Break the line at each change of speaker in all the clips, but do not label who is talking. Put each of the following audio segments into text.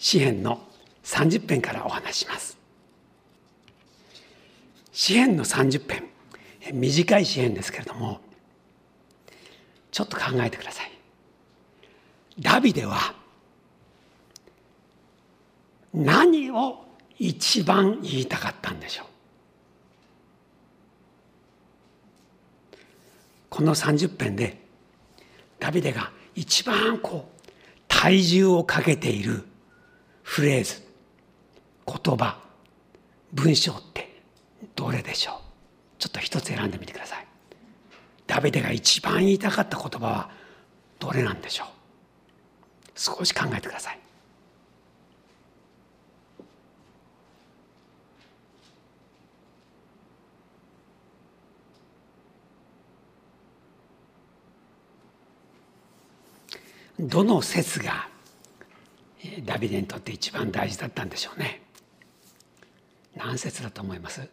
詩編の30編からお話します。詩編の30編短い詩編ですけれどもちょっと考えてください。ダビデは何を一番言いたかったんでしょう。この30編でダビデが一番こう体重をかけているフレーズ言葉文章ってどれでしょう？ちょっと一つ選んでみてください。ダビデが一番言いたかった言葉はどれなんでしょう？少し考えてください。どの説がダビデにとって一番大事だったんでしょうね。何節だと思います？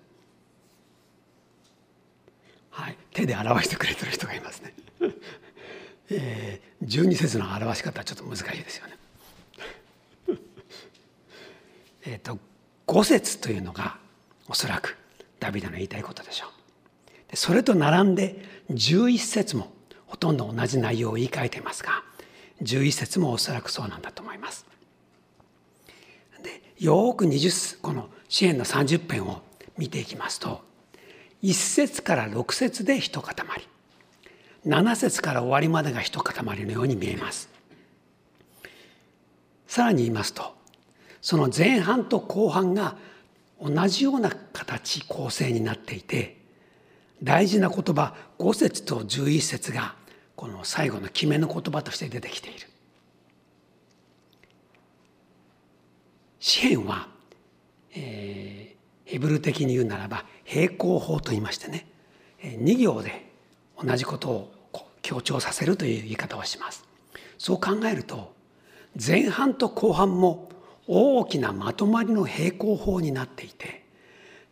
はい。手で表してくれてる人がいますね、えー、12節の表し方はちょっと難しいですよね。えっと5節というのがおそらくダビデの言いたいことでしょう。それと並んで11節もほとんど同じ内容を言い換えていますが11節もおそらくそうなんだと思います。よく20この支援の30編を見ていきますと1節から6節で一塊7節から終わりまでが一塊のように見えます。さらに言いますとその前半と後半が同じような形構成になっていて大事な言葉5節と11節がこの最後の決めの言葉として出てきている。詩篇は、えー、ヘブル的に言うならば平行法と言いましてね2行で同じことを強調させるという言い方をします。そう考えると前半と後半も大きなまとまりの平行法になっていて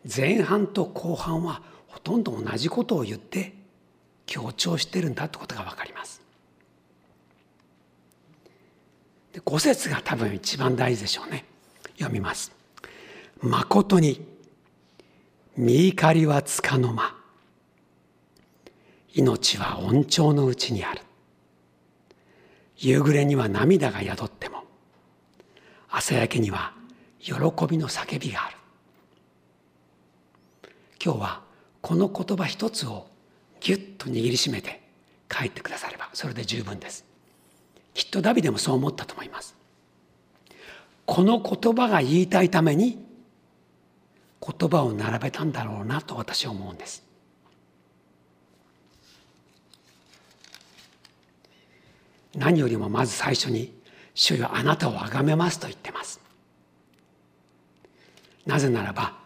前半と後半はほとんど同じことを言って強調してるんだってことが分かります。で5節が多分一番大事でしょうね。読みます。誠に見怒りはつかの間。命は恩寵のうちにある。夕暮れには涙が宿っても、朝焼けには喜びの叫びがある。今日はこの言葉一つをぎゅっと握りしめて帰ってくださればそれで十分ですきっとダビデもそう思ったと思いますこの言葉が言いたいために言葉を並べたんだろうなと私は思うんです。何よりもまず最初に「主よあなたを崇めます」と言ってます。なぜならば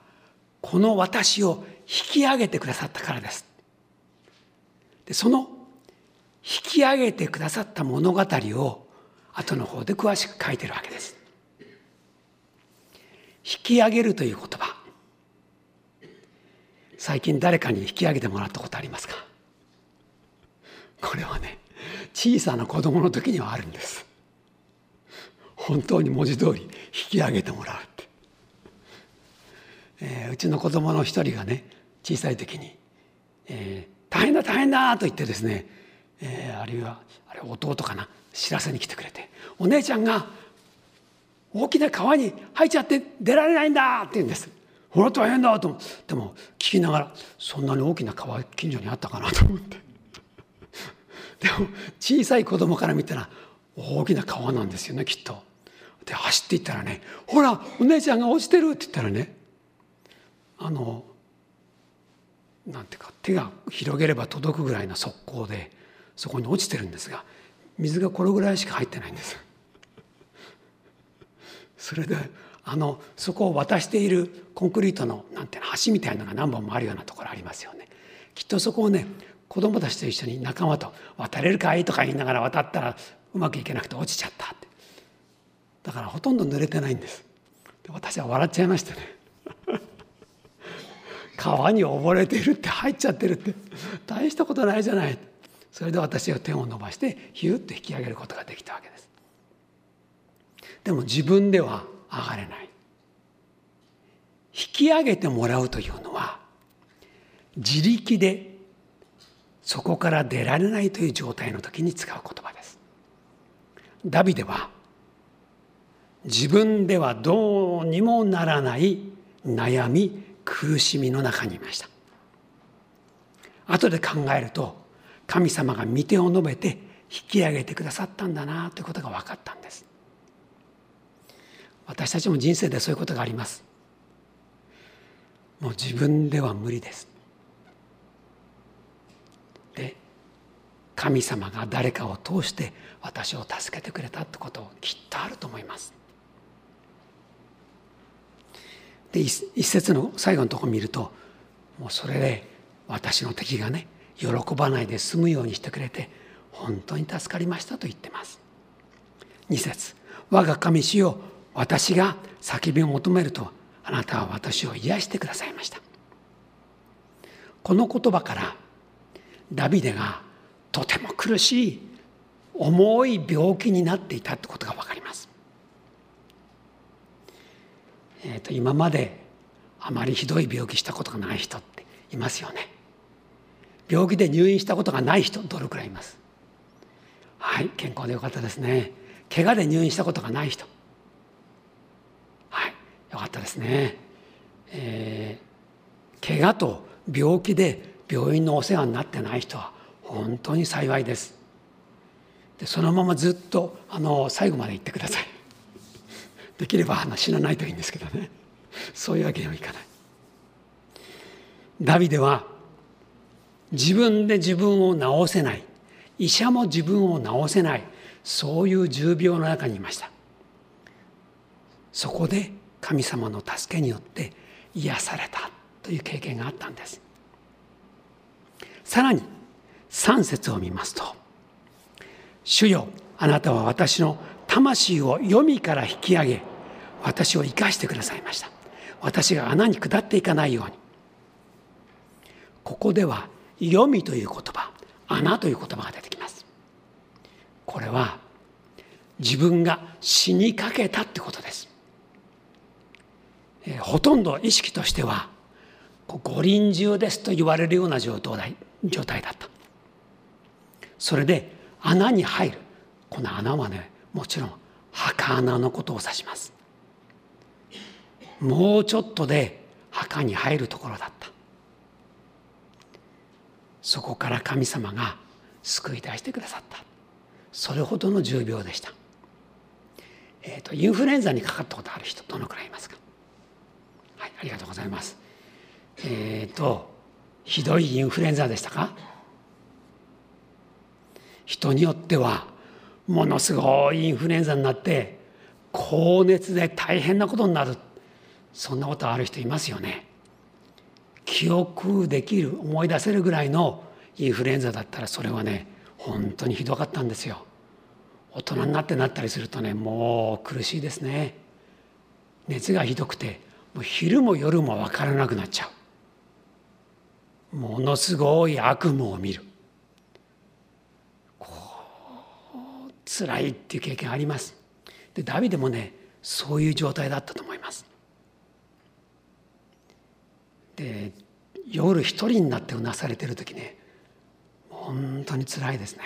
この私を引き上げてくださったからです。でその引き上げてくださった物語を後の方で詳しく書いてるわけです。引き上げるという言葉。最近誰かに引き上げてもらったことありますか？これはね小さな子供の時にはあるんです。本当に文字通り引き上げてもらうって、えー、うちの子供の一人がね小さい時に、えー、大変だ大変だと言ってですね、えー、あるいはあれ弟かな知らせに来てくれて。お姉ちゃんが大きな川に入っちゃって出られないんだって言うんです。ほら大変だと思っても聞きながらそんなに大きな川近所にあったかなと思ってでも小さい子供から見たら大きな川なんですよねきっと。で走っていったらね「ほらお姉ちゃんが落ちてる」って言ったらねあのなんていうか手が広げれば届くぐらいの側溝でそこに落ちてるんですが水がこれぐらいしか入ってないんです。それであのそこを渡しているコンクリートのなんて橋みたいなのが何本もあるようなところありますよね。きっとそこをね子供たちと一緒に仲間と「渡れるかい?」とか言いながら渡ったらうまくいけなくて落ちちゃったって。だからほとんど濡れてないんです。で私は笑っちゃいましたね。川に溺れているって入っちゃってるって。大したことないじゃない。それで私は手を伸ばしてヒュッと引き上げることができたわけです。でも自分では上がれない。引き上げてもらうというのは自力でそこから出られないという状態の時に使う言葉です。ダビデは自分ではどうにもならない悩み苦しみの中にいました。後で考えると神様が御手を述べて引き上げてくださったんだなということが分かったんです。私たちも人生でそういうことがあります。もう自分では無理です。で神様が誰かを通して私を助けてくれたってこときっとあると思います。で一節の最後のところを見るともうそれで私の敵がね喜ばないで済むようにしてくれて本当に助かりましたと言ってます。2節我が神主よ私が叫びを求めるとあなたは私を癒してくださいましたこの言葉からダビデがとても苦しい重い病気になっていたってことが分かります。えーと、今まであまりひどい病気したことがない人っていますよね。病気で入院したことがない人どれくらいいます？はい健康でよかったですね怪我で入院したことがない人ったですね、えー、怪我と病気で病院のお世話になってない人は本当に幸いです。でそのままずっとあの最後まで行ってください。できればあの死なないといいんですけどね。そういうわけにはいかない。ダビデは自分で自分を治せない。医者も自分を治せない。そういう重病の中にいました。そこで神様の助けによって癒されたという経験があったんです。さらに3節を見ますと「主よあなたは私の魂を読みから引き上げ私を生かしてくださいました。私が穴に下っていかないように」ここでは「読み」という言葉「穴」という言葉が出てきます。これは自分が死にかけたってことです、えほとんど意識としては五輪中ですと言われるような状態状態だった。それで穴に入る。この穴はねもちろん墓穴のことを指します。もうちょっとで墓に入るところだった。そこから神様が救い出してくださった。それほどの重病でした、えーと、インフルエンザにかかったことある人どのくらいいますか？はいありがとうございますえっ、ー、とひどいインフルエンザでしたか？人によってはものすごいインフルエンザになって高熱で大変なことになるそんなことある人いますよね。記憶できる思い出せるぐらいのインフルエンザだったらそれはね本当にひどかったんですよ。大人になってなったりするとねもう苦しいですね。熱がひどくてもう昼も夜も分からなくなっちゃう。ものすごい悪夢を見るこう。辛いっていう経験あります。でダビデもねそういう状態だったと思います。で夜一人になってうなされてる時ね本当につらいですね。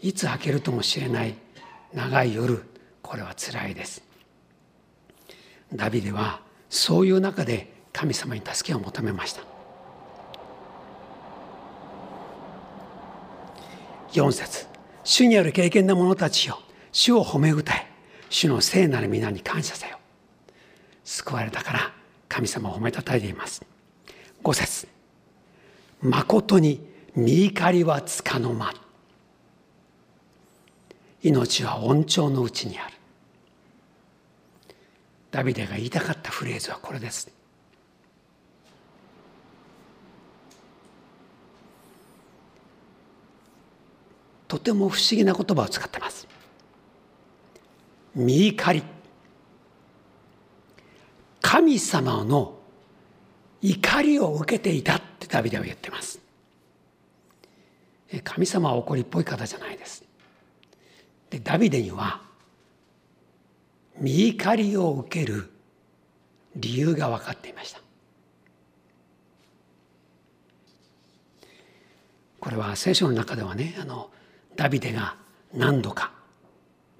いつ明けるともしれない長い夜これはつらいです。ダビデはそういう中で神様に助けを求めました。4節。主にある経験な者たちよ。主を褒め歌え。主の聖なる皆に感謝せよ。救われたから神様を褒めたたえています。5節。誠に見怒りはつかの間。命は恩寵のうちにある。ダビデが言いたかったフレーズはこれですとても不思議な言葉を使ってます。見怒り神様の怒りを受けていたってダビデは言ってます。神様は怒りっぽい方じゃないです。でダビデには見怒りを受ける理由が分かっていました。これは聖書の中ではねあのダビデが何度か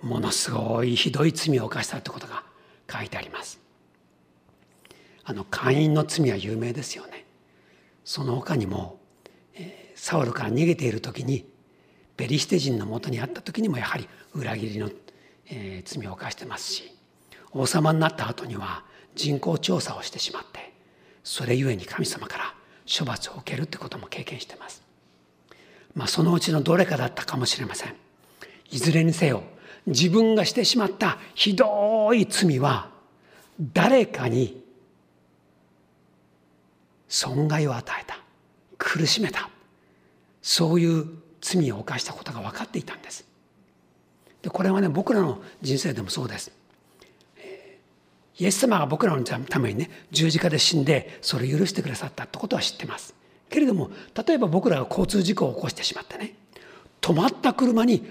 ものすごいひどい罪を犯したってことが書いてあります。あの会員の罪は有名ですよね。その他にも、サウルから逃げている時にベリシテ人のもとにあった時にもやはり裏切りの、えー、罪を犯してますし王様になった後には人口調査をしてしまってそれゆえに神様から処罰を受けるってことも経験してます。まあ、そのうちのどれかだったかもしれません。いずれにせよ自分がしてしまったひどい罪は誰かに損害を与えた苦しめたそういう罪を犯したことが分かっていたんですでこれはね僕らの人生でもそうです。イエス様が僕らのためにね十字架で死んでそれを許してくださったってことは知ってます。けれども例えば僕らが交通事故を起こしてしまってね止まった車に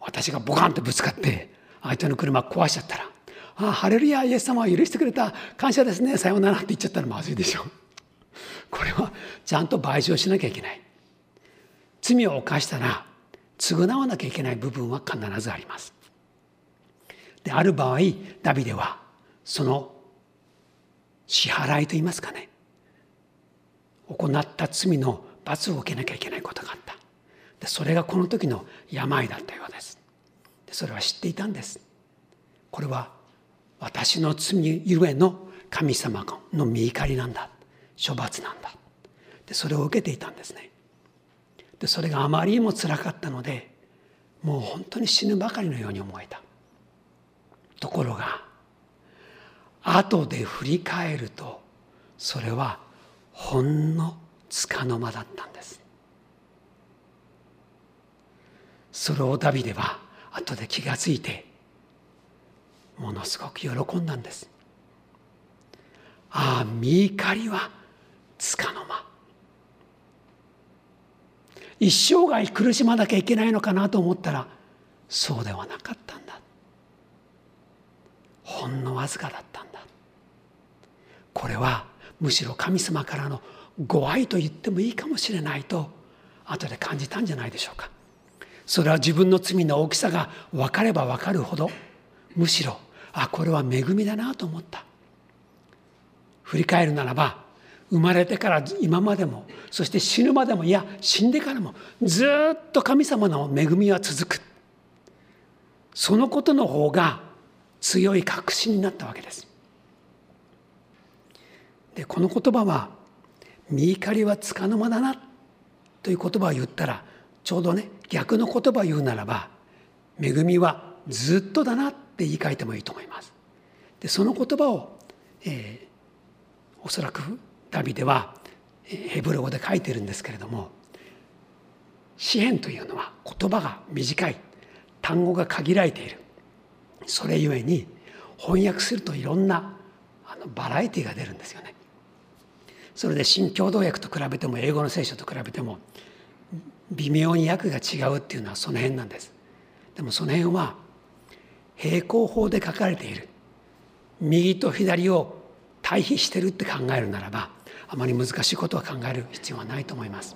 私がボカンとぶつかって相手の車壊しちゃったら「ああハレルヤイエス様は許してくれた感謝ですねさようなら」って言っちゃったらまずいでしょ。これはちゃんと賠償しなきゃいけない。罪を犯したら償わなきゃいけない部分は必ずあります。である場合ダビデはその支払いといいますかね。行った罪の罰を受けなきゃいけないことがあった。でそれがこの時の病だったようです。でそれは知っていたんです。これは私の罪ゆえの神様の見怒りなんだ。処罰なんだ。でそれを受けていたんですね。でそれがあまりにもつらかったのでもう本当に死ぬばかりのように思えた。ところが後で振り返るとそれはほんのつかの間だったんです。それをダビデは後で気がついてものすごく喜んだんです。ああ見怒りはつかの間。一生涯苦しまなきゃいけないのかなと思ったらそうではなかったんだ。ほんのわずかだったんだ。これはむしろ神様からのご愛と言ってもいいかもしれないと後で感じたんじゃないでしょうか。それは自分の罪の大きさが分かれば分かるほどむしろあこれは恵みだなと思った。振り返るならば生まれてから今までもそして死ぬまでもいや死んでからもずっと神様の恵みは続くそのことの方が強い確信になったわけですでこの言葉は「見怒りはつかの間だな」という言葉を言ったらちょうどね逆の言葉を言うならば「恵みはずっとだな」って言い換えてもいいと思います。でその言葉を、えー、おそらくダビデはヘブル語で書いてるんですけれども詩篇というのは言葉が短い単語が限られている。それゆえに翻訳するといろんなあのバラエティが出るんですよね。それで新共同訳と比べても英語の聖書と比べても微妙に訳が違うっていうのはその辺なんです。でもその辺は平行法で書かれている。右と左を対比してるって考えるならばあまり難しいことは考える必要はないと思います。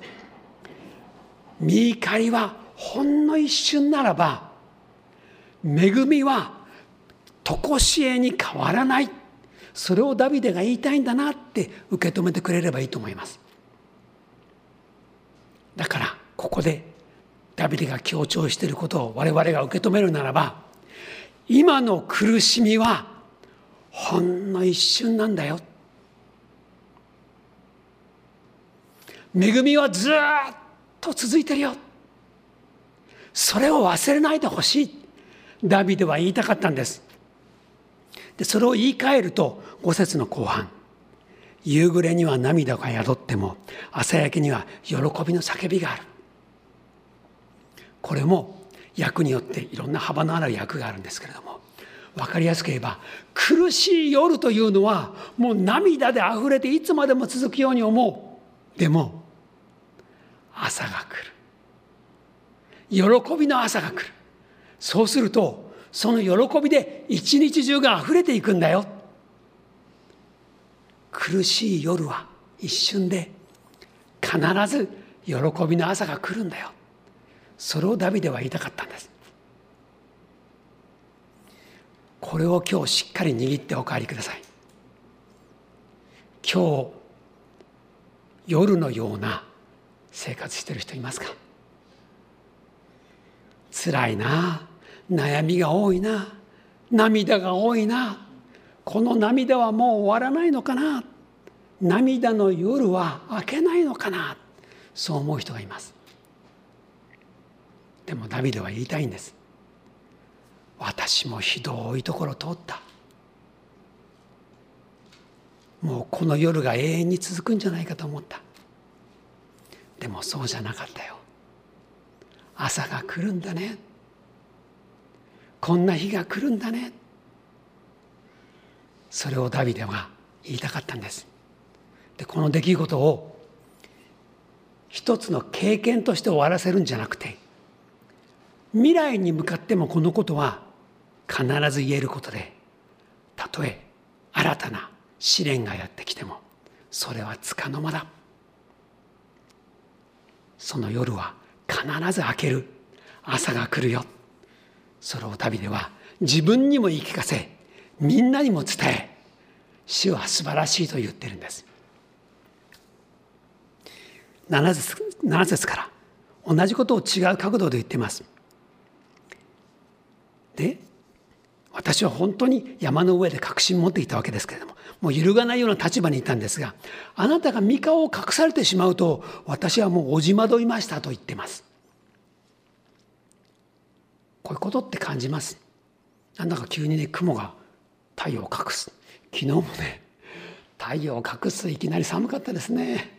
見怒りはほんの一瞬ならば恵みは常しえに変わらない。それをダビデが言いたいんだなって受け止めてくれればいいと思います。だからここでダビデが強調していることを我々が受け止めるならば今の苦しみはほんの一瞬なんだよ。恵みはずっと続いてるよ。それを忘れないでほしい。ダビデは言いたかったんです。でそれを言い換えると5節の後半。夕暮れには涙が宿っても朝焼けには喜びの叫びがある。これも役によっていろんな幅のある役があるんですけれども分かりやすく言えば苦しい夜というのはもう涙であふれていつまでも続くように思う。でも朝が来る。喜びの朝が来る。そうするとその喜びで一日中が溢れていくんだよ。苦しい夜は一瞬で必ず喜びの朝が来るんだよ。それをダビデは言いたかったんです。これを今日しっかり握ってお帰りください。今日夜のような生活してる人いますか？辛いな悩みが多いな涙が多いなこの涙はもう終わらないのかな涙の夜は明けないのかなそう思う人がいます。でもダビデは言いたいんです。私もひどいところ通った。もうこの夜が永遠に続くんじゃないかと思った。でもそうじゃなかったよ。朝が来るんだね。こんな日が来るんだね。それをダビデは言いたかったんです。でこの出来事を一つの経験として終わらせるんじゃなくて未来に向かってもこのことは必ず言えることでたとえ新たな試練がやってきてもそれはつかの間だ。その夜は必ず明ける。朝が来るよ。それを旅では自分にも言い聞かせみんなにも伝え主は素晴らしいと言ってるんです。7節 ,7 節から同じことを違う角度で言ってます。で私は本当に山の上で確信持っていたわけですけれどももう揺るがないような立場にいたんですがあなたが三顔を隠されてしまうと私はもうおじまどいましたと言ってます。こういうことって感じます。なんだか急にね雲が太陽を隠す。昨日もね太陽を隠すいきなり寒かったですね。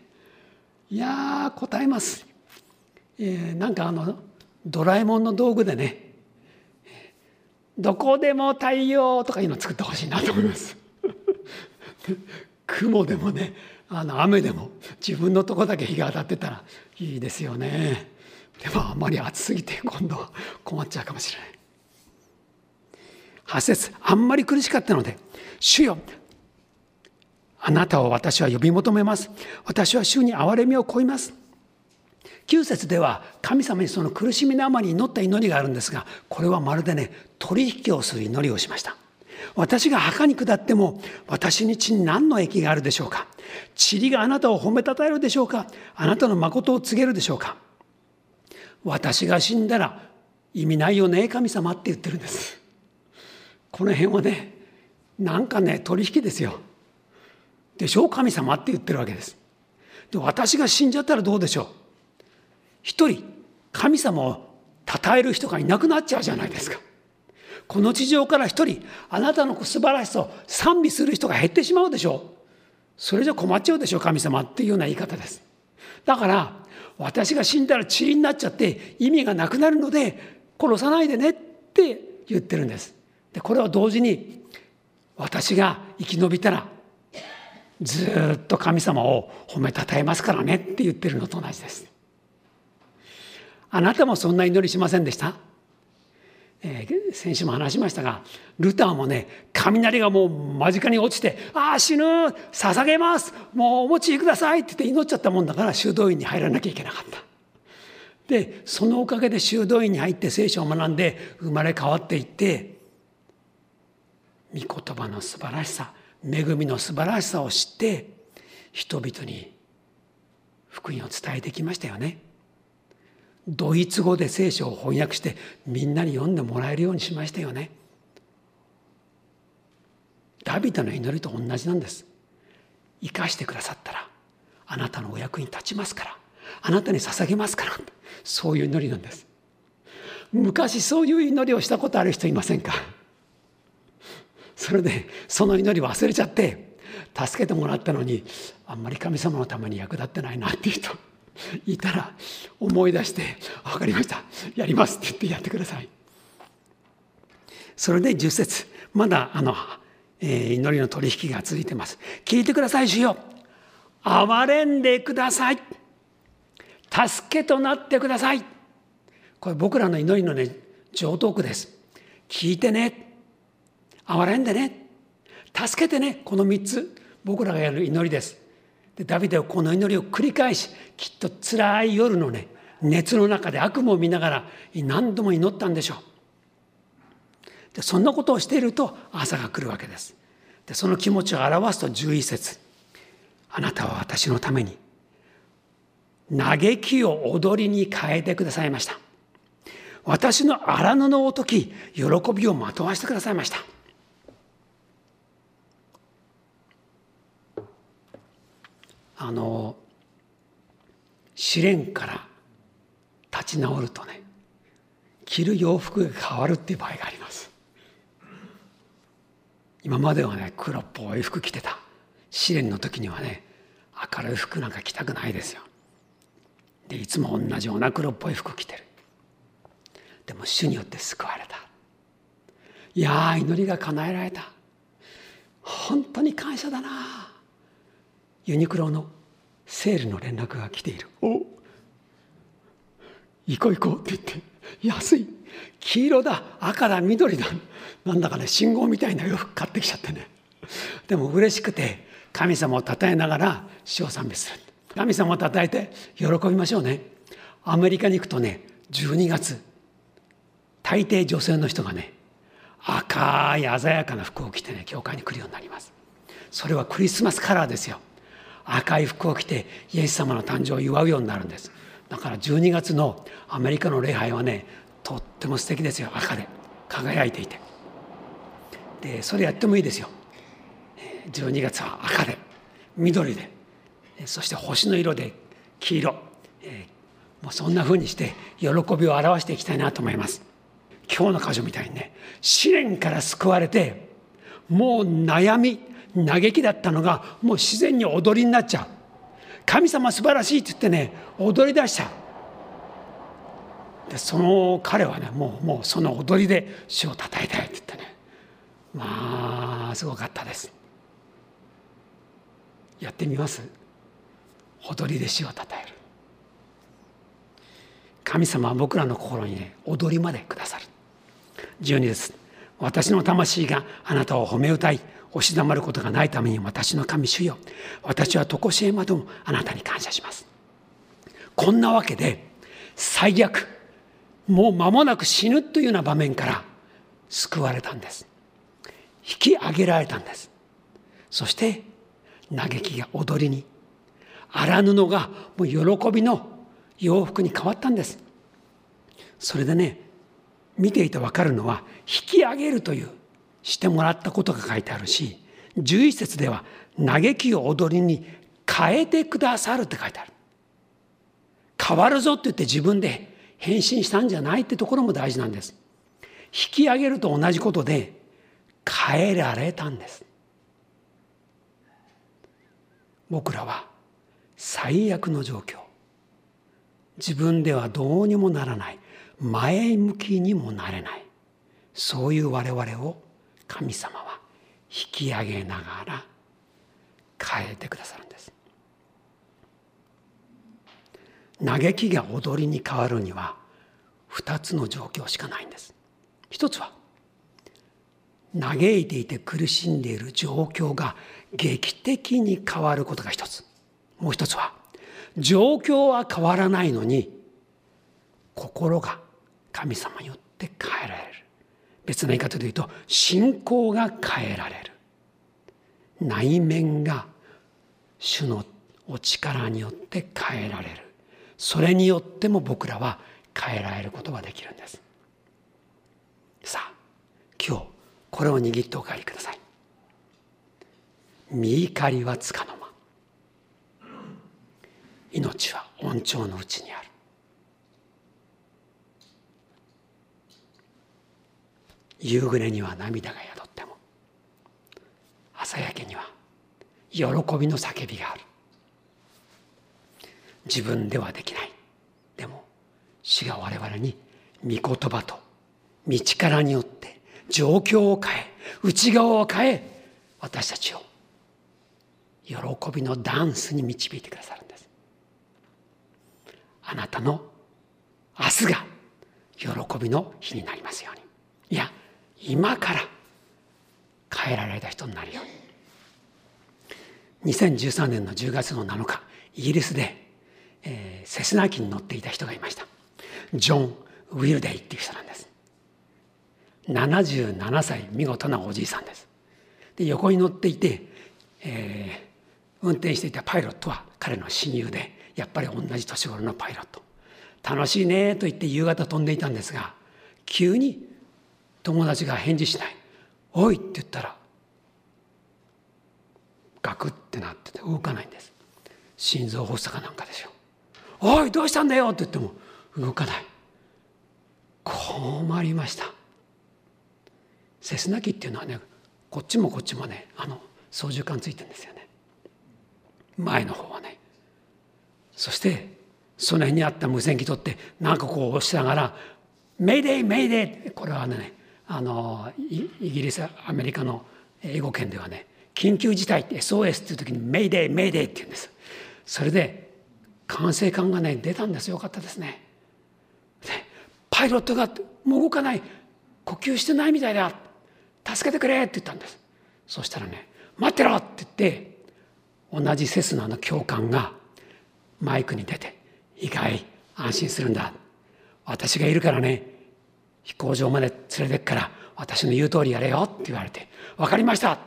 いやー答えます、えー、なんかあのドラえもんの道具でねどこでも太陽とかいうの作ってほしいなと思います。雲でもねあの雨でも自分のとこだけ日が当たってたらいいですよね。でもあんまり暑すぎて今度は困っちゃうかもしれない。8節あんまり苦しかったので「主よあなたを私は呼び求めます。私は主に憐れみを乞います」9節では神様にその苦しみのあまり祈った祈りがあるんですがこれはまるでね取引をする祈りをしました。私が墓に下っても私に地に何の益があるでしょうか？塵があなたを褒めたたえるでしょうか？あなたの誠を告げるでしょうか？私が死んだら意味ないよね神様って言ってるんです。この辺はねなんかね取引ですよ。でしょ？う神様って言ってるわけです。で私が死んじゃったらどうでしょう？一人神様を称える人がいなくなっちゃうじゃないですか。この地上から一人あなたの素晴らしさを賛美する人が減ってしまうでしょう。それじゃ困っちゃうでしょ神様っていうような言い方です。だから私が死んだら塵になっちゃって意味がなくなるので殺さないでねって言ってるんです。でこれは同時に私が生き延びたらずっと神様を褒めたたえますからねって言ってるのと同じです。あなたもそんな祈りしませんでした、えー、先週も話しましたがルターもね雷がもう間近に落ちて「ああ死ぬ捧げますもうお持ちください」って言って祈っちゃったもんだから修道院に入らなきゃいけなかった。でそのおかげで修道院に入って聖書を学んで生まれ変わっていって御言葉の素晴らしさ恵みの素晴らしさを知って人々に福音を伝えてきましたよね。ドイツ語で聖書を翻訳してみんなに読んでもらえるようにしましたよね。ダビデの祈りと同じなんです。生かしてくださったらあなたのお役に立ちますからあなたに捧げますからそういう祈りなんです。昔そういう祈りをしたことある人いませんか？それでその祈り忘れちゃって助けてもらったのにあんまり神様のために役立ってないなっていう人いたら思い出して「分かりました。やります」って言ってやってください。それで10節まだあの、えー、祈りの取引が続いてます。聞いてください主よ。憐れんでください。助けとなってください。これ僕らの祈りのね上等句です。聞いてね。憐れんでね。助けてね。この3つ僕らがやる祈りです。でダビデはこの祈りを繰り返しきっと辛い夜のね熱の中で悪夢を見ながら何度も祈ったんでしょう。でそんなことをしていると朝が来るわけです。でその気持ちを表すと11節。あなたは私のために嘆きを踊りに変えてくださいました。私の荒布を解き喜びをまとわしてくださいました。あの試練から立ち直るとね着る洋服が変わるっていう場合があります。今まではね黒っぽい服着てた。試練の時にはね明るい服なんか着たくないですよ。でいつも同じような黒っぽい服着てる。でも主によって救われた。いや祈りが叶えられた。本当に感謝だなユニクロのセールの連絡が来ている。お行こう行こうって言って安い黄色だ赤だ緑だなんだかね信号みたいな洋服買ってきちゃってね。でも嬉しくて神様を称えながら主を賛美する。神様を称えて喜びましょうね。アメリカに行くとね12月大抵女性の人がね赤い鮮やかな服を着てね教会に来るようになります。それはクリスマスカラーですよ。赤い服を着てイエス様の誕生を祝うようになるんです。だから12月のアメリカの礼拝はねとっても素敵ですよ赤で。輝いていて。でそれやってもいいですよ。12月は赤で緑で。そして星の色で黄色、えー、もうそんな風にして喜びを表していきたいなと思います。今日の箇所みたいにね試練から救われてもう悩み嘆きだったのがもう自然に踊りになっちゃう。神様素晴らしいって言ってね踊り出しちゃうでその彼はねもうもうその踊りで主をたたえたいって言ってね。まあすごかったです。やってみます。踊りで主をたたえる。神様は僕らの心にね踊りまでくださる。12です。私の魂があなたを褒め歌い押し黙ることがないために私の神主よ。私は常しえまでもあなたに感謝します。こんなわけで最悪もう間もなく死ぬというような場面から救われたんです。引き上げられたんです。そして嘆きが踊りに荒布がもう喜びの洋服に変わったんです。それでね見ていて分かるのは引き上げるというしてもらったことが書いてあるし11節では嘆きを踊りに変えてくださるって書いてある。変わるぞって言って自分で変身したんじゃないってところも大事なんです。引き上げると同じことで変えられたんです。僕らは最悪の状況。自分ではどうにもならない。前向きにもなれない。そういう我々を神様は引き上げながら変えてくださるんです。嘆きが踊りに変わるには2つの状況しかないんです。一つは嘆いていて苦しんでいる状況が劇的に変わることが一つ。もう一つは状況は変わらないのに心が神様によって変えられる。別な言い方で言うと信仰が変えられる。内面が主のお力によって変えられる。それによっても僕らは変えられることができるんです。さあ今日これを握ってお帰りください。見怒りはつかの間。命は恩寵のうちにある。夕暮れには涙が宿っても朝焼けには喜びの叫びがある。自分ではできない。でも主が我々に御言葉と道からによって状況を変え内側を変え私たちを喜びのダンスに導いてくださるんです。あなたの明日が喜びの日になりますように。いや今から変えられた人になるよ。うに2013年の10月の7日イギリスで、えー、セスナー機に乗っていた人がいました。ジョン・ウィルデイっていう人なんです。77歳見事なおじいさんです。で横に乗っていて、えー、運転していたパイロットは彼の親友でやっぱり同じ年頃のパイロット。楽しいねと言って夕方飛んでいたんですが急に友達が返事しない「おい」って言ったらガクってなってて動かないんです。心臓発作かなんかですよ「おいどうしたんだよ」って言っても動かない。困りました。セスナ機っていうのはねこっちもこっちもねあの操縦桿ついてるんですよね。前の方はね。そしてその辺にあった無線機取ってなんかこう押しながら「メイデイメイデイ」これはねあのイギリスアメリカの英語圏ではね緊急事態って SOS っていう時に「メイデイメイデイ」って言うんです。それで管制官がね出たんです。よかったですね。でパイロットがもう動かない。呼吸してないみたいだ。助けてくれって言ったんです。そしたらね待ってろって言って同じセスナの教官がマイクに出て「いいかい安心するんだ。私がいるからね飛行場まで連れてくから私の言う通りやれよ」って言われて「分かりました」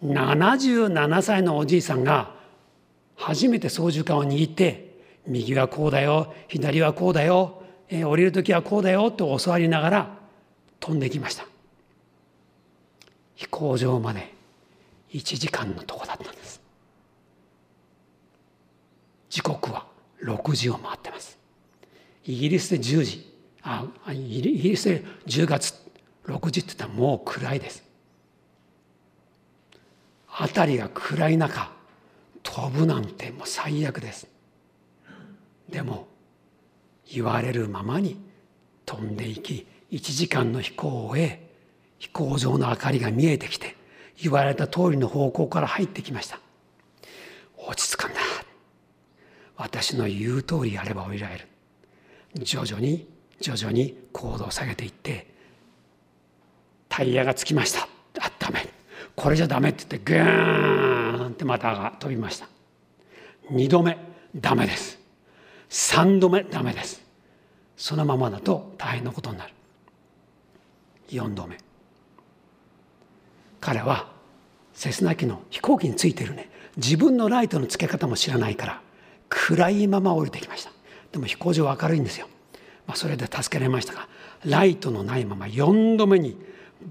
77歳のおじいさんが初めて操縦桿を握って右はこうだよ。左はこうだよ、降りる時はこうだよ。と教わりながら飛んできました。飛行場まで1時間のとこだったんです。時刻は6時を回ってます。イギリスで10時。あイギリスで10月6時って言ったらもう暗いです。辺りが暗い中飛ぶなんてもう最悪です。でも言われるままに飛んでいき1時間の飛行を終え飛行場の明かりが見えてきて言われた通りの方向から入ってきました。落ち着かんだ私の言う通りやれば降りられる。徐々に徐々に高度を下げていってタイヤがつきました。あダメこれじゃダメって言ってグーンってまたが飛びました。2度目ダメです。3度目ダメです。そのままだと大変なことになる。4度目。彼はセスナ機の飛行機についてるね。自分のライトのつけ方も知らないから暗いまま降りてきました。でも飛行場は明るいんですよ、まあ、それで助けられましたがライトのないまま4度目に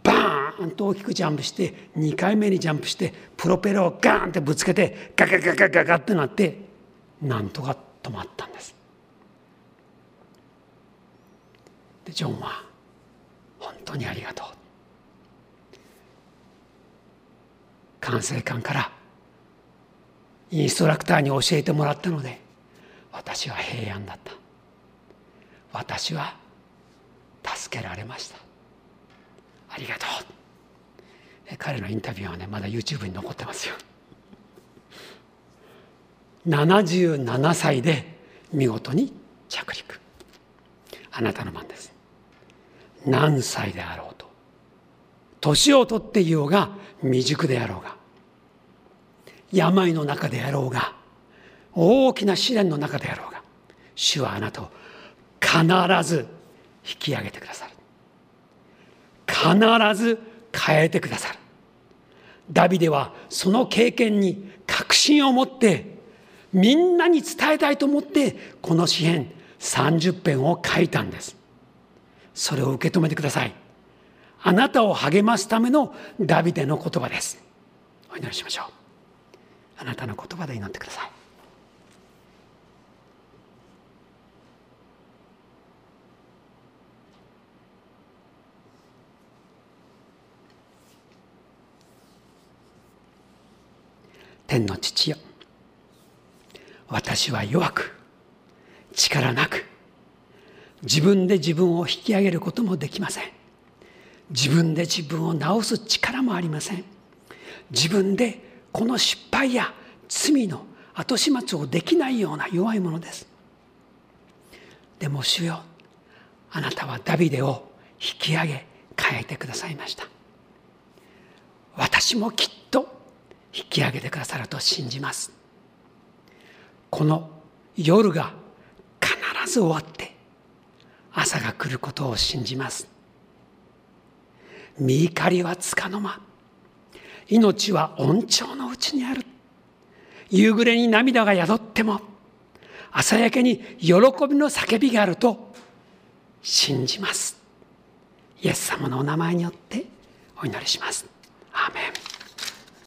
バーンと大きくジャンプして2回目にジャンプしてプロペラをガーンってぶつけてガガガガガガってなってなんとか止まったんです。でジョンは本当にありがとう。管制官からインストラクターに教えてもらったので私は平安だった。私は助けられました。ありがとう。彼のインタビューはねまだ YouTube に残ってますよ。77歳で見事に着陸。あなたの番です。何歳であろうと。年を取っていようが未熟であろうが。病の中であろうが大きな試練の中であろうが。主はあなたを必ず引き上げてくださる。必ず変えてくださる。ダビデはその経験に確信を持ってみんなに伝えたいと思ってこの詩篇30編を書いたんです。それを受け止めてください。あなたを励ますためのダビデの言葉です。お祈りしましょう。あなたの言葉で祈ってください。天の父よ。私は弱く力なく自分で自分を引き上げることもできません。自分で自分を治す力もありません。自分でこの失敗や罪の後始末をできないような弱いものです。でも主よあなたはダビデを引き上げ変えてくださいました。私もきっと引き上げてくださると信じます。この夜が必ず終わって朝が来ることを信じます。身怒りはつかの間命は恩寵のうちにある。夕暮れに涙が宿っても朝焼けに喜びの叫びがあると信じます。イエス様のお名前によってお祈りします。アーメン。